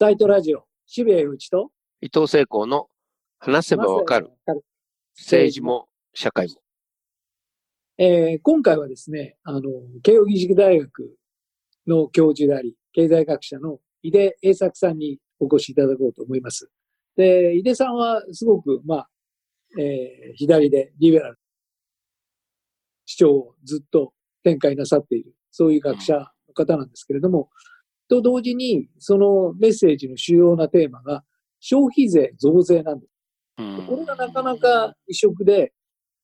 タイトラジオ、渋谷内と伊藤聖光の話せばわかる政治も社会も。えー今回はですね、あの、慶應義塾大学の教授であり、経済学者の井出栄作さんにお越しいただこうと思います。で、井出さんはすごく、まあ、えー左でリベラル主張をずっと展開なさっている、そういう学者の方なんですけれども、と同時に、そのメッセージの主要なテーマが、消費税増税なんです。うんこれがなかなか異色で、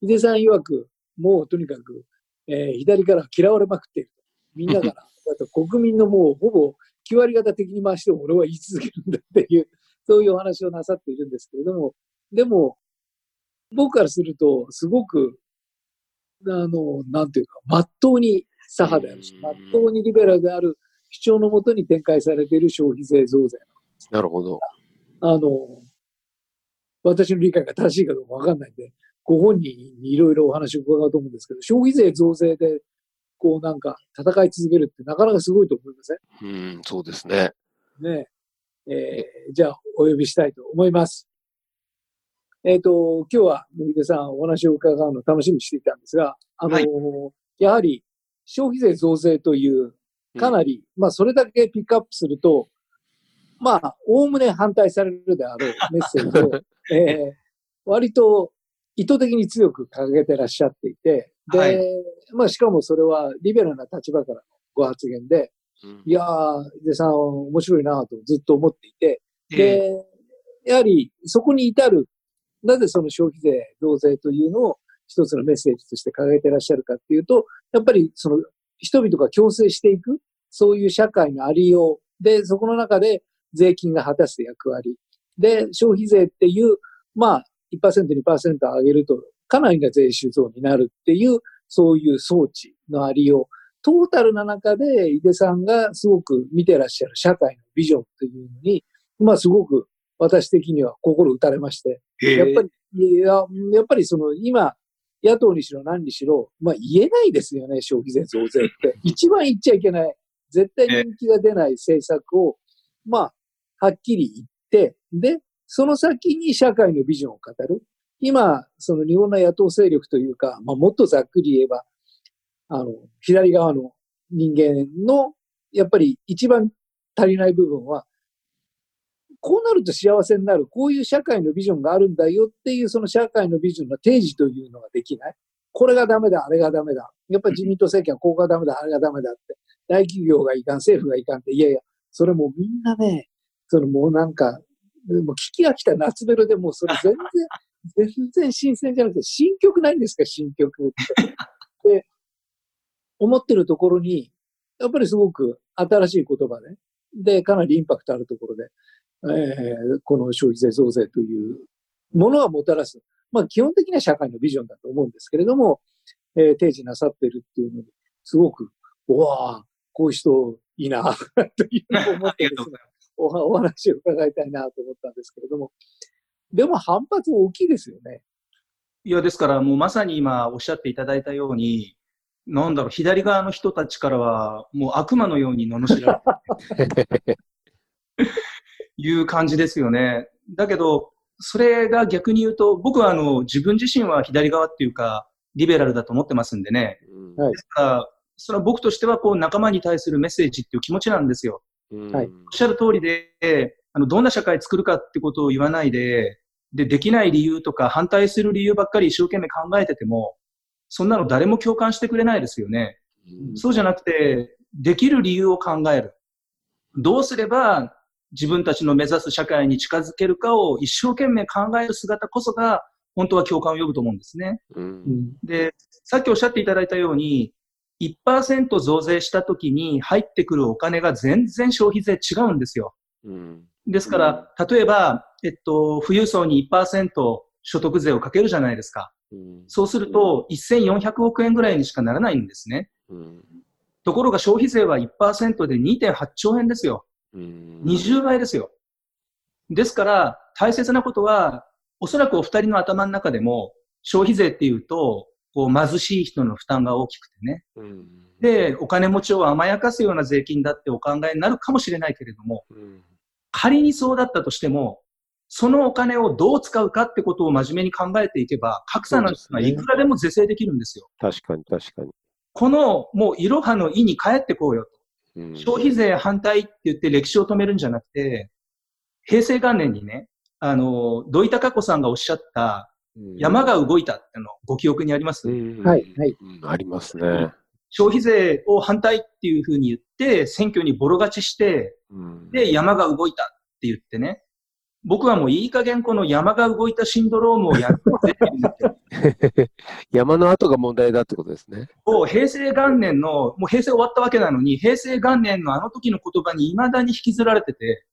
井出さん曰く、もうとにかく、えー左から嫌われまくっていると。みんなから、あと国民のもうほぼ9割方的に回しても俺は言い続けるんだっていう、そういうお話をなさっているんですけれども、でも、僕からすると、すごく、あの、なんていうか、まっとうに左派であるし、うんまっとうにリベラルである主張のもとに展開されている消費税増税なるほど。あの、私の理解が正しいかどうかわかんないんで、ご本人にいろいろお話を伺おうと思うんですけど、消費税増税で、こうなんか戦い続けるってなかなかすごいと思いません？うん、そうですね。ねえーじゃあ、お呼びしたいと思います。えっ、と、今日は、野出さんお話を伺うのを楽しみにしていたんですが、あの、はいやはり消費税増税という、かなり、まあ、それだけピックアップすると、まあ、おおむね反対されるであろうメッセージを、えー割と意図的に強く掲げてらっしゃっていて、で、はい。まあ、しかもそれはリベラルな立場からのご発言で、うん。いやー、井出さん面白いなとずっと思っていて、えで、やはりそこに至る、なぜその消費税増税というのを一つのメッセージとして掲げてらっしゃるかっていうと、やっぱりその人々が共生していく、そういう社会のありよう。で、そこの中で税金が果たす役割。で、消費税っていう、まあ、1%、2%上げると、かなりな税収増になるっていう、そういう装置のありよう。トータルな中で、井出さんがすごく見てらっしゃる社会のビジョンというのに、まあすごく私的には心打たれまして、えやっぱり、いや、やっぱりその今、野党にしろ何にしろ、まあ言えないですよね、消費税増税って。一番言っちゃいけない。絶対人気が出ない政策を、まあ、はっきり言って、で、その先に社会のビジョンを語る。今、その日本の野党勢力というか、まあもっとざっくり言えば、あの、左側の人間の、やっぱり一番足りない部分は、こうなると幸せになる、こういう社会のビジョンがあるんだよっていう、その社会のビジョンの提示というのができない。これがダメだ、あれがダメだ。やっぱり自民党政権はここがダメだ、あれがダメだって。大企業がいかん、政府がいかんって。いやいや、それもうみんなね、そのもうなんか、もう聞き飽きた夏ベロでもうそれ全然、全然新鮮じゃなくて、新曲ないんですか、新曲って。で、思ってるところに、やっぱりすごく新しい言葉で、で、かなりインパクトあるところで、えーこの消費税増税というものはもたらす。まあ基本的には社会のビジョンだと思うんですけれども、えー提示なさっているっていうのに、すごく、うわあ、こういう人いいな、というのを思ってですね、お お話を伺いたいなと思ったんですけれども、でも反発大きいですよね。いや、ですから、もうまさに今おっしゃっていただいたように、なんだろう、左側の人たちからは、もう悪魔のように罵られていう感じですよね。だけど、それが逆に言うと、僕はあの、自分自身は左側っていうか、リベラルだと思ってますんでね。うんはいですから、それは僕としては、こう、仲間に対するメッセージっていう気持ちなんですよ。うんはいおっしゃる通りで、あの、どんな社会作るかってことを言わないで、で、できない理由とか反対する理由ばっかり一生懸命考えてても、そんなの誰も共感してくれないですよね。うんそうじゃなくて、できる理由を考える。どうすれば自分たちの目指す社会に近づけるかを一生懸命考える姿こそが、本当は共感を呼ぶと思うんですね。うんで、さっきおっしゃっていただいたように、1%増税した時に入ってくるお金が全然消費税違うんですよ。うんですから、例えば、えっと、富裕層に1%所得税をかけるじゃないですか。うんそうすると、1400億円ぐらいにしかならないんですね。うんところが消費税は1%で2.8兆円ですよ。うん20倍ですよ。ですから、大切なことは、おそらくお二人の頭の中でも、消費税っていうと、こう貧しい人の負担が大きくてね。うんで、お金持ちを甘やかすような税金だってお考えになるかもしれないけれども、うん仮にそうだったとしても、そのお金をどう使うかってことを真面目に考えていけば、格差なんてのはいくらでも是正できるんですよ。確かに確かに。この、もう、いろはの意に帰ってこうよと。うん。消費税反対って言って歴史を止めるんじゃなくて、平成元年にね、あの、土井孝子さんがおっしゃった、山が動いたってのご記憶にあります、うん。はいはい。うん。ありますね。消費税を反対っていうふうに言って、選挙にボロ勝ちして、うん。で、山が動いたって言ってね、僕はもういい加減この山が動いたシンドロームをやろうぜって 山の後が問題だってことですね。もう平成元年の、もう平成終わったわけなのに、平成元年のあの時の言葉に未だに引きずられてて、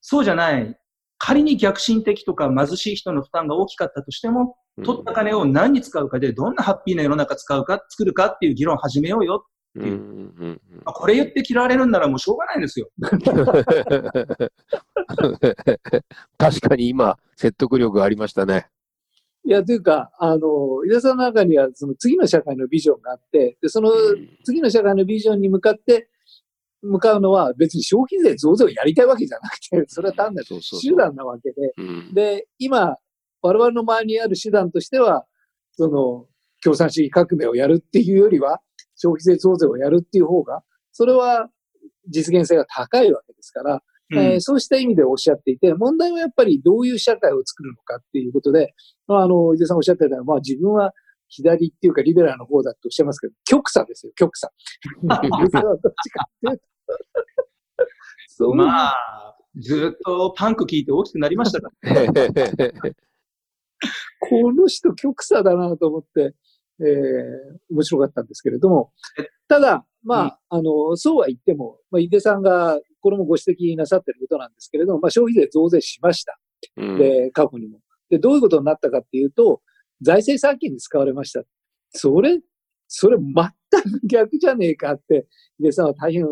そうじゃない。仮に逆進的とか貧しい人の負担が大きかったとしても、取った金を何に使うかで、どんなハッピーな世の中使うか、作るかっていう議論を始めようよ。うんう。んうんあこれ言って嫌われるんならもうしょうがないんですよ。確かに今、説得力がありましたね。いや、というか、あの、井田さんの中には、その次の社会のビジョンがあって、で、その次の社会のビジョンに向かって、向かうのは別に消費税増税をやりたいわけじゃなくて、それは単なる手段なわけで、うん。で、今、我々の前にある手段としては、その、共産主義革命をやるっていうよりは、消費税増税をやるっていう方が、それは実現性が高いわけですから、うんえーそうした意味でおっしゃっていて、問題はやっぱりどういう社会を作るのかっていうことで、まあ、あの、井出さんおっしゃってたのは、まあ自分は左っていうかリベラルの方だとおっしゃいますけど、極左ですよ、極左。まあ、ずっとパンク聞いて大きくなりましたから。この人極左だなと思って、えー面白かったんですけれどもえ、ただ、まあ、あの、そうは言っても、まあ、井出さんが、これもご指摘なさってることなんですけれども、まあ、消費税増税しました。うんで、過去にも。で、どういうことになったかっていうと、財政再建に使われました。それ、それ全く逆じゃねえかって、井出さんは大変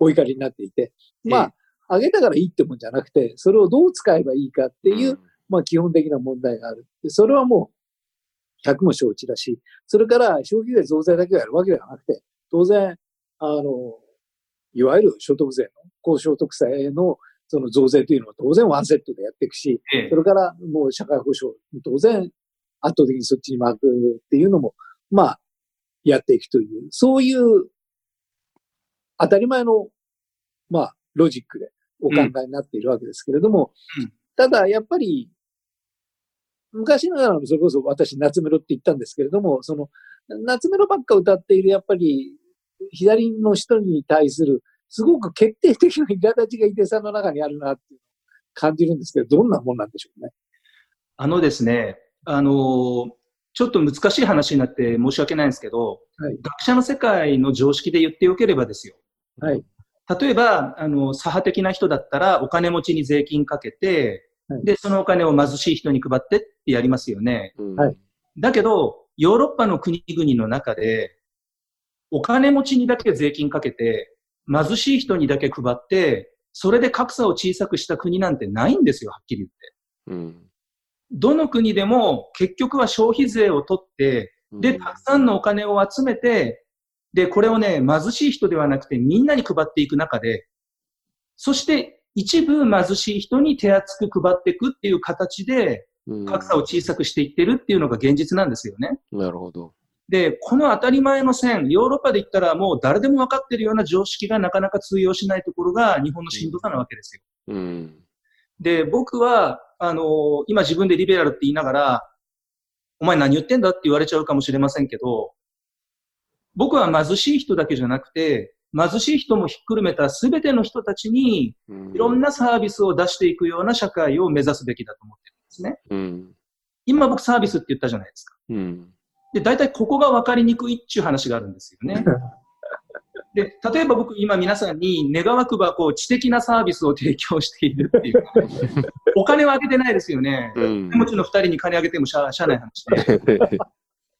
お怒りになっていて、まあ、上げたからいいってもんじゃなくて、それをどう使えばいいかっていう、まあ基本的な問題がある。でそれはもう、100も承知だし、それから消費税増税だけをやるわけではなくて、当然、あの、いわゆる所得税の、高所得税のその増税というのは当然ワンセットでやっていくし、ええ。それからもう社会保障、当然圧倒的にそっちに回くっていうのも、まあ、やっていくという、そういう当たり前の、まあ、ロジックでお考えになっているわけですけれども、うん。ただ、やっぱり、昔ながらの、それこそ私、夏メロって言ったんですけれども、その、夏メロばっか歌っている、やっぱり、左の人に対する、すごく決定的な苛立ちが伊手さんの中にあるなっていう感じるんですけど、どんなもんなんでしょうね。あのですね、あのーちょっと難しい話になって申し訳ないんですけど、はい学者の世界の常識で言ってよければですよ。はい。例えば、あの、左派的な人だったらお金持ちに税金かけて、はい。で、そのお金を貧しい人に配ってってやりますよね。うん。はい。だけど、ヨーロッパの国々の中で、お金持ちにだけ税金かけて、貧しい人にだけ配って、それで格差を小さくした国なんてないんですよ、はっきり言って。うん。どの国でも結局は消費税を取って、で、たくさんのお金を集めて、で、これをね、貧しい人ではなくてみんなに配っていく中で、そして一部貧しい人に手厚く配っていくっていう形でうん格差を小さくしていってるっていうのが現実なんですよね。なるほど。で、この当たり前の線、ヨーロッパで言ったらもう誰でも分かってるような常識がなかなか通用しないところが日本のしんどさなわけですよ。うん。で、僕は、あの今自分でリベラルって言いながら、お前何言ってんだって言われちゃうかもしれませんけど、僕は貧しい人だけじゃなくて、貧しい人もひっくるめた全ての人たちにうんいろんなサービスを出していくような社会を目指すべきだと思ってるんですね。うん。今僕サービスって言ったじゃないですか。うん。で、大体ここが分かりにくいっていう話があるんですよね。で、例えば僕今皆さんに願わくばこう知的なサービスを提供しているっていう。お金はあげてないですよね。うん手持ちの二人に金あげてもしゃしゃあない話で。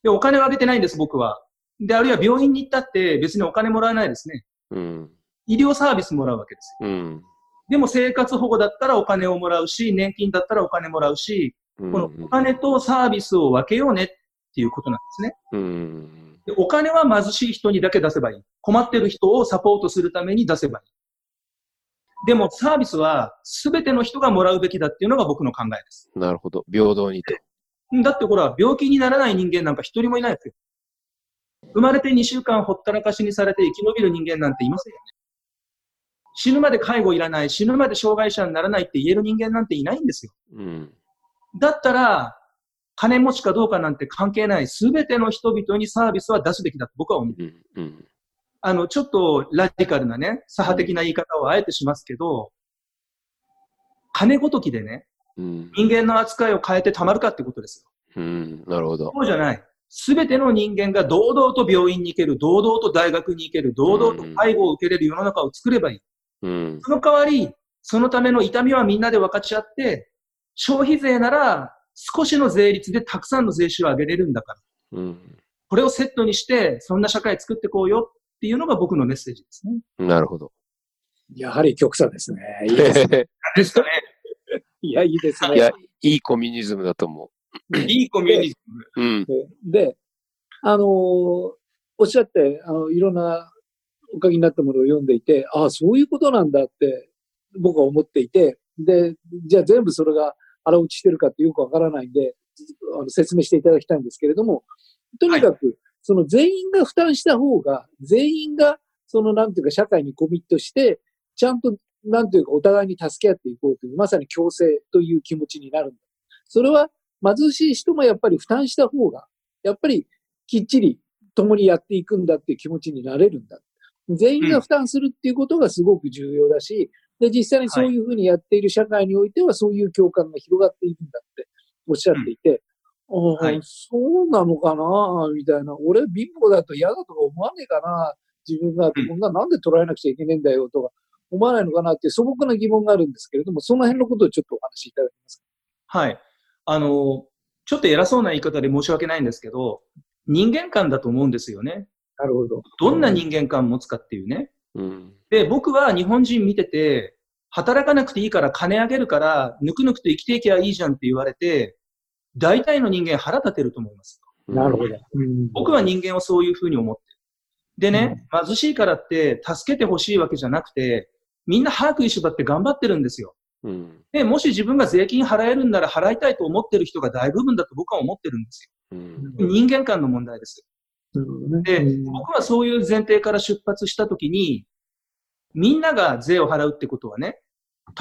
で、お金はあげてないんです、僕は。で、あるいは病院に行ったって別にお金もらえないですね。うん。医療サービスもらうわけですよ。うん。でも生活保護だったらお金をもらうし、年金だったらお金もらうし、このお金とサービスを分けようねっていうことなんですね。うん。でお金は貧しい人にだけ出せばいい。困ってる人をサポートするために出せばいい。でもサービスは全ての人がもらうべきだっていうのが僕の考えです。なるほど。平等にと。だってほら、病気にならない人間なんか一人もいないですよ。生まれて2週間ほったらかしにされて生き延びる人間なんていませんよね。死ぬまで介護いらない、死ぬまで障害者にならないって言える人間なんていないんですよ。うん。だったら、金持ちかどうかなんて関係ない、すべての人々にサービスは出すべきだと僕は思う。うん。うん。あの、ちょっとラディカルなね、左派的な言い方をあえてしますけど、金ごときでね、うん。人間の扱いを変えてたまるかってことですよ。うん。なるほど。そうじゃない。すべての人間が堂々と病院に行ける、堂々と大学に行ける、堂々と介護を受けれる世の中を作ればいい。うん。その代わり、そのための痛みはみんなで分かち合って、消費税なら少しの税率でたくさんの税収を上げれるんだから。うん。これをセットにして、そんな社会作ってこうよっていうのが僕のメッセージですね。なるほど。やはり極左ですね。いいですね。ですかね。いや、いいですね。いや、いいコミュニズムだと思いいコミュニズム。う。うん。で、あのーおっしゃって、あの、いろんなお書きになったものを読んでいて、ああ、そういうことなんだって僕は思っていて、で、じゃあ全部それが腹落ちしてるかってよくわからないんで、あの説明していただきたいんですけれども、とにかく、その全員が負担した方が、全員が、そのなんていうか社会にコミットして、ちゃんと、なんていうかお互いに助け合っていこうという、まさに共生という気持ちになるんだ。それは貧しい人もやっぱり負担した方が、やっぱりきっちり共にやっていくんだっていう気持ちになれるんだ。全員が負担するっていうことがすごく重要だし、で、実際にそういうふうにやっている社会においてはそういう共感が広がっているんだっておっしゃっていて、ああはいそうなのかなみたいな。俺貧乏だと嫌だとか思わねえかな自分がこんななんで捉えなくちゃいけねえんだよとか思わないのかなっていう素朴な疑問があるんですけれども、その辺のことをちょっとお話しいただけますか？はい。あの、ちょっと偉そうな言い方で申し訳ないんですけど、人間観だと思うんですよね。なるほど。どんな人間観持つかっていうね。うん。で、僕は日本人見てて、働かなくていいから金あげるから、ぬくぬくと生きていけばいいじゃんって言われて、大体の人間腹立てると思います。なるほど。うん僕は人間をそういうふうに思ってる。でね、貧しいからって助けてほしいわけじゃなくて、みんな歯食いしばって頑張ってるんですよ。うん。で、もし自分が税金払えるんなら払いたいと思ってる人が大部分だと僕は思ってるんですうん。よ。人間観の問題です。ねでうん僕はそういう前提から出発したときに、みんなが税を払うってことはね、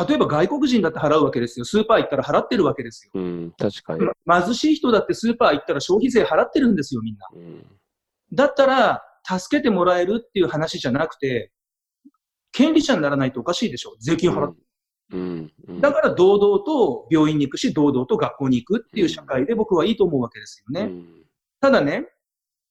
例えば外国人だって払うわけですよ。スーパー行ったら払ってるわけですよ。うん。確かに。貧しい人だってスーパー行ったら消費税払ってるんですよ、みんな。うん。だったら、助けてもらえるっていう話じゃなくて、権利者にならないとおかしいでしょ。税金払って。うん。うん。だから堂々と病院に行くし、堂々と学校に行くっていう社会で僕はいいと思うわけですよね。うんただね、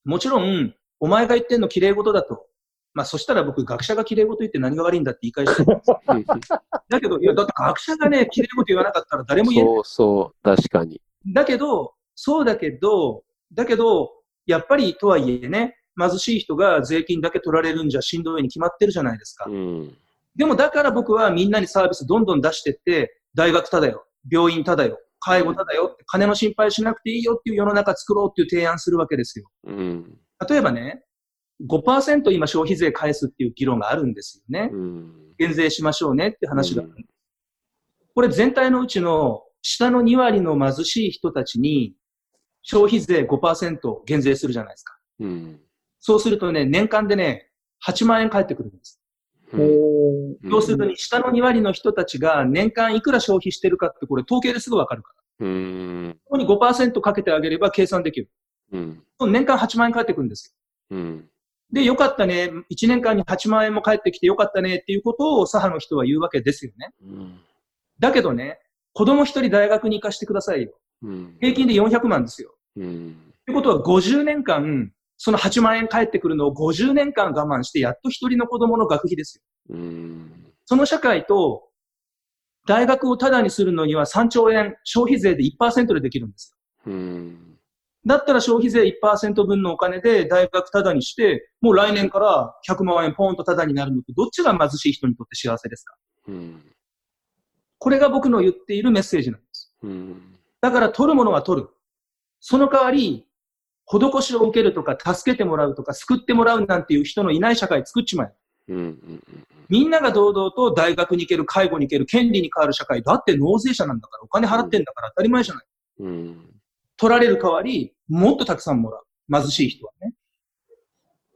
もちろん、お前が言ってんの綺麗事だと。まあ、そしたら僕、学者が綺麗事言って何が悪いんだって言い返してる。だけど、いや、だって学者がね、綺麗事言わなかったら誰も言えない。そうそう。確かに。だけど、そうだけど、だけど、やっぱりとはいえね、貧しい人が税金だけ取られるんじゃしんどいに決まってるじゃないですか。うん。でもだから僕はみんなにサービスどんどん出してって、大学ただよ、病院ただよ、介護ただよ、金の心配しなくていいよっていう世の中作ろうっていう提案するわけですよ。うん。例えばね、5%今消費税返すっていう議論があるんですよね。うん。減税しましょうねって話が。うんこれ全体のうちの下の2割の貧しい人たちに消費税5%減税するじゃないですか。うん。そうするとね、年間でね、8万円返ってくるんです。おー要するに下の2割の人たちが年間いくら消費してるかってこれ統計ですぐわかるから。うん。ここに5%かけてあげれば計算できる。うん。年間8万円返ってくるんですよ。うん。で、よかったね。1年間に8万円も返ってきてよかったねっていうことを左派の人は言うわけですよね。うん。だけどね、子供一人大学に行かしてくださいよ。うん。平均で400万ですよ。うん。ってことは50年間、その8万円返ってくるのを50年間我慢して、やっと一人の子供の学費ですよ。うん。その社会と、大学をタダにするのには3兆円、消費税で1%でできるんですよ。うん。だったら消費税1%分のお金で大学タダにして、もう来年から100万円ポンとタダになるのと、どっちが貧しい人にとって幸せですか？うん。これが僕の言っているメッセージなんです。うん。だから取るものは取る。その代わり、施しを受けるとか、助けてもらうとか、救ってもらうなんていう人のいない社会作っちまえ。うんうんみんなが堂々と大学に行ける、介護に行ける、権利に変わる社会。だって納税者なんだから、お金払ってんだから当たり前じゃない。うんうん取られる代わり、もっとたくさんもらう。貧しい人はね。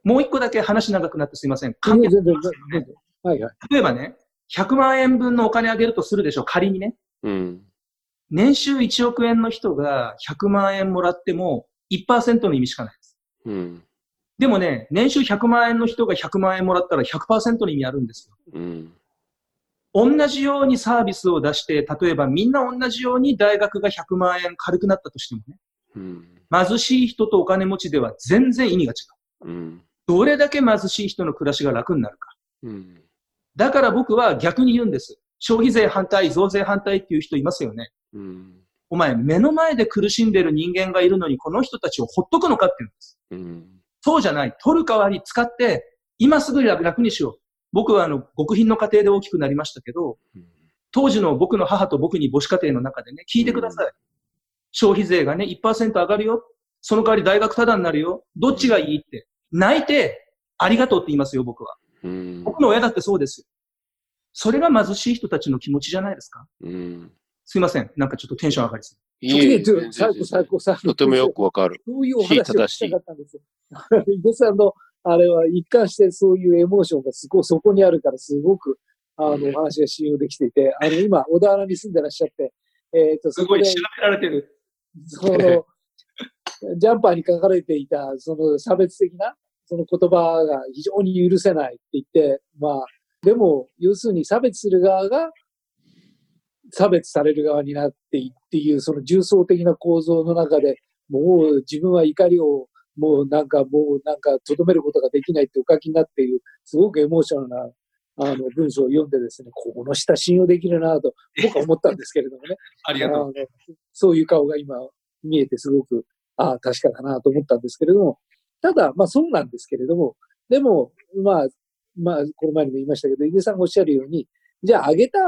もう一個だけ話長くなってすいません。はいはい。例えばね、100万円分のお金あげるとするでしょ、仮にね。うん年収1億円の人が100万円もらっても1%の意味しかないです。うんでもね、年収100万円の人が100万円もらったら100%の意味あるんですよ。うん同じようにサービスを出して、例えばみんな同じように大学が100万円軽くなったとしてもね、うん貧しい人とお金持ちでは全然意味が違う。うんどれだけ貧しい人の暮らしが楽になるか。うんだから僕は逆に言うんです。消費税反対、増税反対っていう人いますよね。うんお前、目の前で苦しんでる人間がいるのに、この人たちをほっとくのかって言うんです。うんそうじゃない。取る代わり使って、今すぐ楽にしよう。僕はあの、極貧の家庭で大きくなりましたけど、当時の僕の母と僕に母子家庭の中でね、聞いてください。消費税がね、1%上がるよ。その代わり大学タダになるよ。どっちがいいって。泣いて、ありがとうって言いますよ、僕は。うん僕の親だってそうですよ。それが貧しい人たちの気持ちじゃないですか。うんすいません。なんかちょっとテンション上がりすぎい最高最高最高。とてもよくわかる。そういうお話をしたかったんですよ。井出さんの、あれは一貫してそういうエモーションがすごいそこにあるから、すごく、あの、お話が信用できていて、あの、今、小田原に住んでらっしゃって、えっ、と、そこですごい調、べられてる。その、ジャンパーに書かれていた、その差別的な、その言葉が非常に許せないって言って、まあ、でも、要するに差別する側が、差別される側になっていっていう、その重層的な構造の中で、もう自分は怒りを、もうなんか、もうなんか、とどめることができないってお書きになっている、すごくエモーショナルな、あの、文章を読んでですね、この下信用できるなと、僕は思ったんですけれどもね。ありがとう。そういう顔が今見えてすごく、ああ、確かだなと思ったんですけれども、ただ、まあそうなんですけれども、でも、まあ、まあ、この前にも言いましたけど、井出さんがおっしゃるように、じゃあ上げた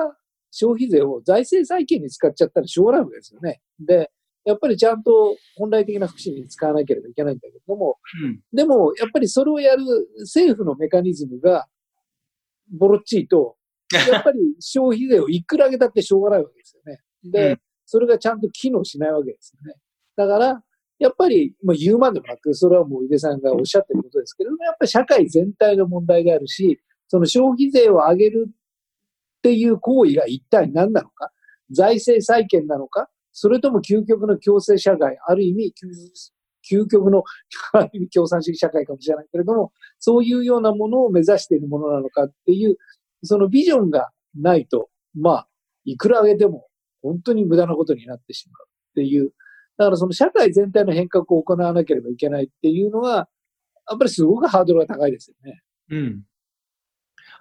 消費税を財政再建に使っちゃったらしょうがないわけですよね。で、やっぱりちゃんと本来的な福祉に使わなければいけないんだけれども、うん。でも、やっぱりそれをやる政府のメカニズムが、ボロっちいと、やっぱり消費税をいくら上げたってしょうがないわけですよね。で、うんそれがちゃんと機能しないわけですよね。だから、やっぱり、もう言うまでもなく、それはもう井出さんがおっしゃってることですけれども、やっぱり社会全体の問題であるし、その消費税を上げるっていう行為が一体何なのか、財政再建なのか、それとも究極の共生社会、ある意味、究極の 共産主義社会かもしれないけれども、そういうようなものを目指しているものなのかっていう、そのビジョンがないと、まあ、いくら上げても本当に無駄なことになってしまうっていう。だからその社会全体の変革を行わなければいけないっていうのは、やっぱりすごくハードルが高いですよね。うん。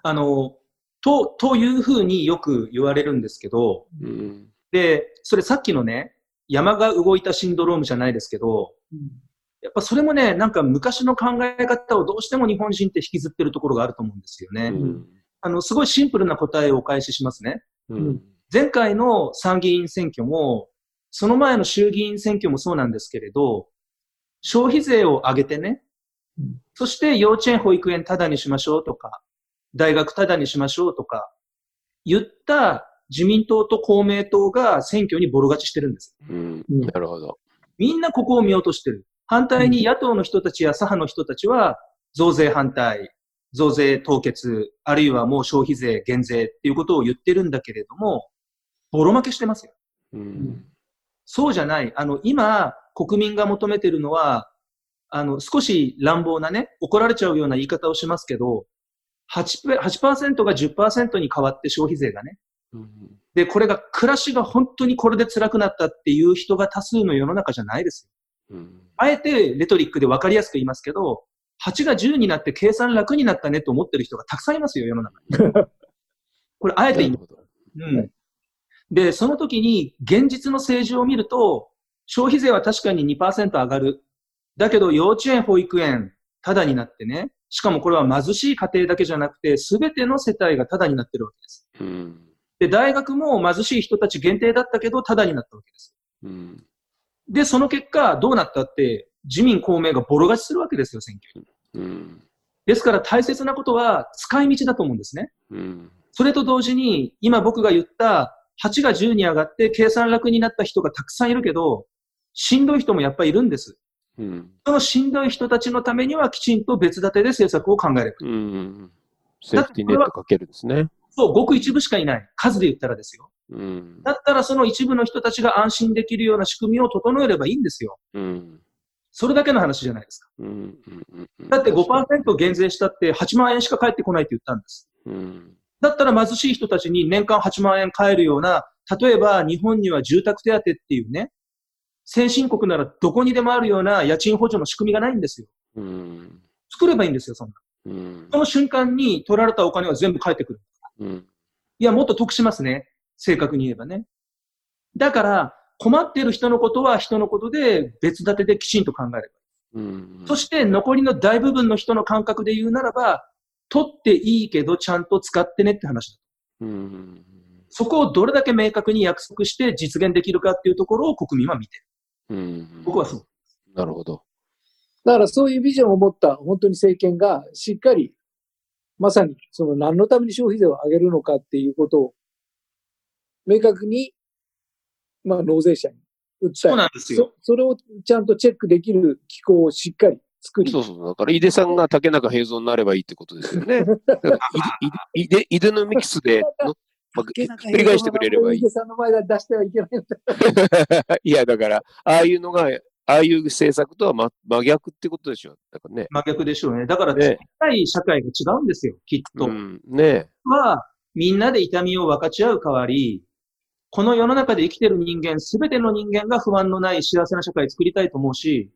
あの、と、というふうによく言われるんですけど、うんで、それさっきのね、山が動いたシンドロームじゃないですけど、やっぱそれもね、なんか昔の考え方をどうしても日本人って引きずってるところがあると思うんですよね。うんあの、すごいシンプルな答えをお返ししますね。うん前回の参議院選挙も、その前の衆議院選挙もそうなんですけれど、消費税を上げてねうん、そして幼稚園、保育園タダにしましょうとか、大学タダにしましょうとか、言った自民党と公明党が選挙にボロ勝ちしてるんです。うんうんなるほど。みんなここを見落としてる。反対に野党の人たちや左派の人たちは、増税反対、増税凍結、あるいはもう消費税減税っていうことを言ってるんだけれども、ボロ負けしてますよ。うんそうじゃない。あの、今、国民が求めてるのは、あの、少し乱暴なね、怒られちゃうような言い方をしますけど、8%, 8が10%に変わって消費税がね。うんで、これが暮らしが本当にこれで辛くなったっていう人が多数の世の中じゃないですあえてレトリックで分かりやすく言いますけど、8が10になって計算楽になったねと思ってる人がたくさんいますよ、世の中に。これあえて言います。うん。で、その時に現実の政治を見ると、消費税は確かに2%上がる。だけど幼稚園、保育園、タダになってね。しかもこれは貧しい家庭だけじゃなくて、すべての世帯がタダになってるわけです。うんで、大学も貧しい人たち限定だったけど、タダになったわけです。うんで、その結果、どうなったって、自民公明がボロ勝ちするわけですよ、選挙に。うんですから大切なことは使い道だと思うんですね。うん。それと同時に、今僕が言った8が10に上がって計算楽になった人がたくさんいるけど、しんどい人もやっぱりいるんです。うん。そのしんどい人たちのためにはきちんと別立てで政策を考える。うん。セーフティーネットかけるんですね。そう、ごく一部しかいない。数で言ったらですよ。うん。だったらその一部の人たちが安心できるような仕組みを整えればいいんですよ。うん。それだけの話じゃないですか。うん。うん。うんだって5%減税したって8万円しか返ってこないって言ったんです。うん。だったら貧しい人たちに年間8万円返るような、例えば日本には住宅手当っていうね、先進国ならどこにでもあるような家賃補助の仕組みがないんですよ。うん。作ればいいんですよ、そんな。うん。その瞬間に取られたお金は全部返ってくる。うん。いや、もっと得しますね。正確に言えばね。だから、困っている人のことは人のことで別立てできちんと考えれば。うん。そして残りの大部分の人の感覚で言うならば、取っていいけどちゃんと使ってねって話だ。うん。そこをどれだけ明確に約束して実現できるかっていうところを国民は見てる。うん。僕はそう。なるほど。だからそういうビジョンを持った本当に政権がしっかり、まさにその何のために消費税を上げるのかっていうことを明確に、まあ納税者に訴そうえなんですよ。そそれをちゃんとチェックできる機構をしっかり作り、そうそう。だから、井出さんが竹中平蔵になればいいってことですよね。井出、のミキスでの、まあ、ひっくり返してくれればいい井。出さんの前で出してはいけないんだ。いや、だから、ああいうのが、ああいう政策とは真真逆ってことでしょ。だからね。真逆でしょうね。だから、ね近い社会が違うんですよ、きっと。うん。ねは、みんなで痛みを分かち合う代わり、この世の中で生きてる人間、すべての人間が不安のない幸せな社会を作りたいと思うし、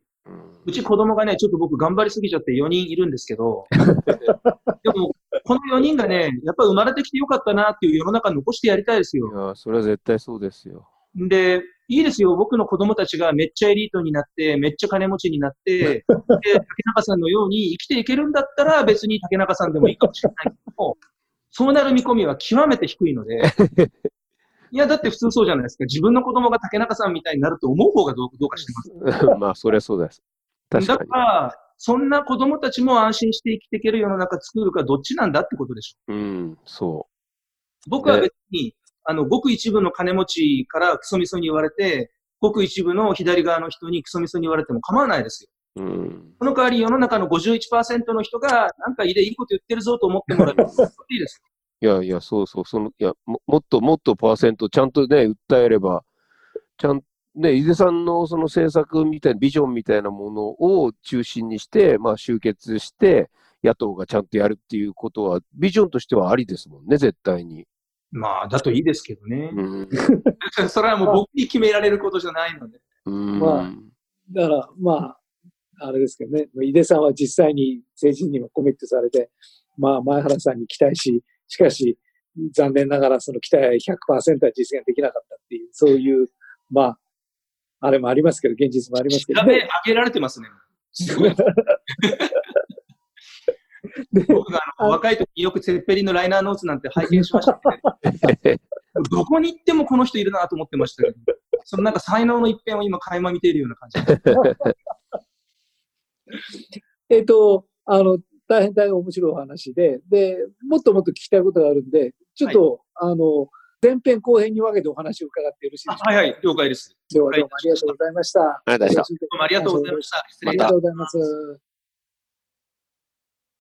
うち子供がね、ちょっと僕頑張りすぎちゃって4人いるんですけど、でも、この4人がね、やっぱ生まれてきてよかったなっていう世の中に残してやりたいですよ。いや、それは絶対そうですよ。で、いいですよ。僕の子供たちがめっちゃエリートになって、めっちゃ金持ちになって、で、竹中さんのように生きていけるんだったら別に竹中さんでもいいかもしれないけども、そうなる見込みは極めて低いので、いや、だって普通そうじゃないですか。自分の子供が竹中さんみたいになると思う方がどうどうかしてます。まあ、そりゃそうです。確かだから、そんな子供たちも安心して生きていける世の中作るかどっちなんだってことでしょ。に。うん、そ僕は別に、あの、ごく一部の金持ちからクソみそに言われて、ごく一部の左側の人にクソみそに言われても構わないですよ。う。うん。その代わり世の中の51%の人が、なんかいいでいいこと言ってるぞと思ってもらえるといいですいやいや、そうそう、その、いや、ももっともっとパーセント、ちゃんとね、訴えれば、ちゃんね、井出さんのその政策みたいな、ビジョンみたいなものを中心にして、まあ、集結して、野党がちゃんとやるっていうことは、ビジョンとしてはありですもんね、絶対に。まあ、だといいですけどね。うん。それはもう僕に決められることじゃないので。うん。まあだから、まあ、あれですけどね、井出さんは実際に政治にもコミットされて、まあ、前原さんに期待し、しかし、残念ながらその期待100%は実現できなかったっていう、そういう、まあ、あれもありますけど、現実もありますけど、上げられてますね。すごい。僕があの若い時によくツェッペリンのライナーノーツなんて拝見しましたね。どこに行ってもこの人いるなと思ってましたけど、そのなんか才能の一辺を今垣間見ているような感じ。えっと、あの、大変大変面白いお話で、で、もっともっと聞きたいことがあるんで、ちょっと、あの、前編後編に分けてお話を伺ってよろしいでしょうか？はいはい、了解です。ではどうもありがとうございました。ありがとうございましたどうもありがとうございました。失礼しますがとうございます。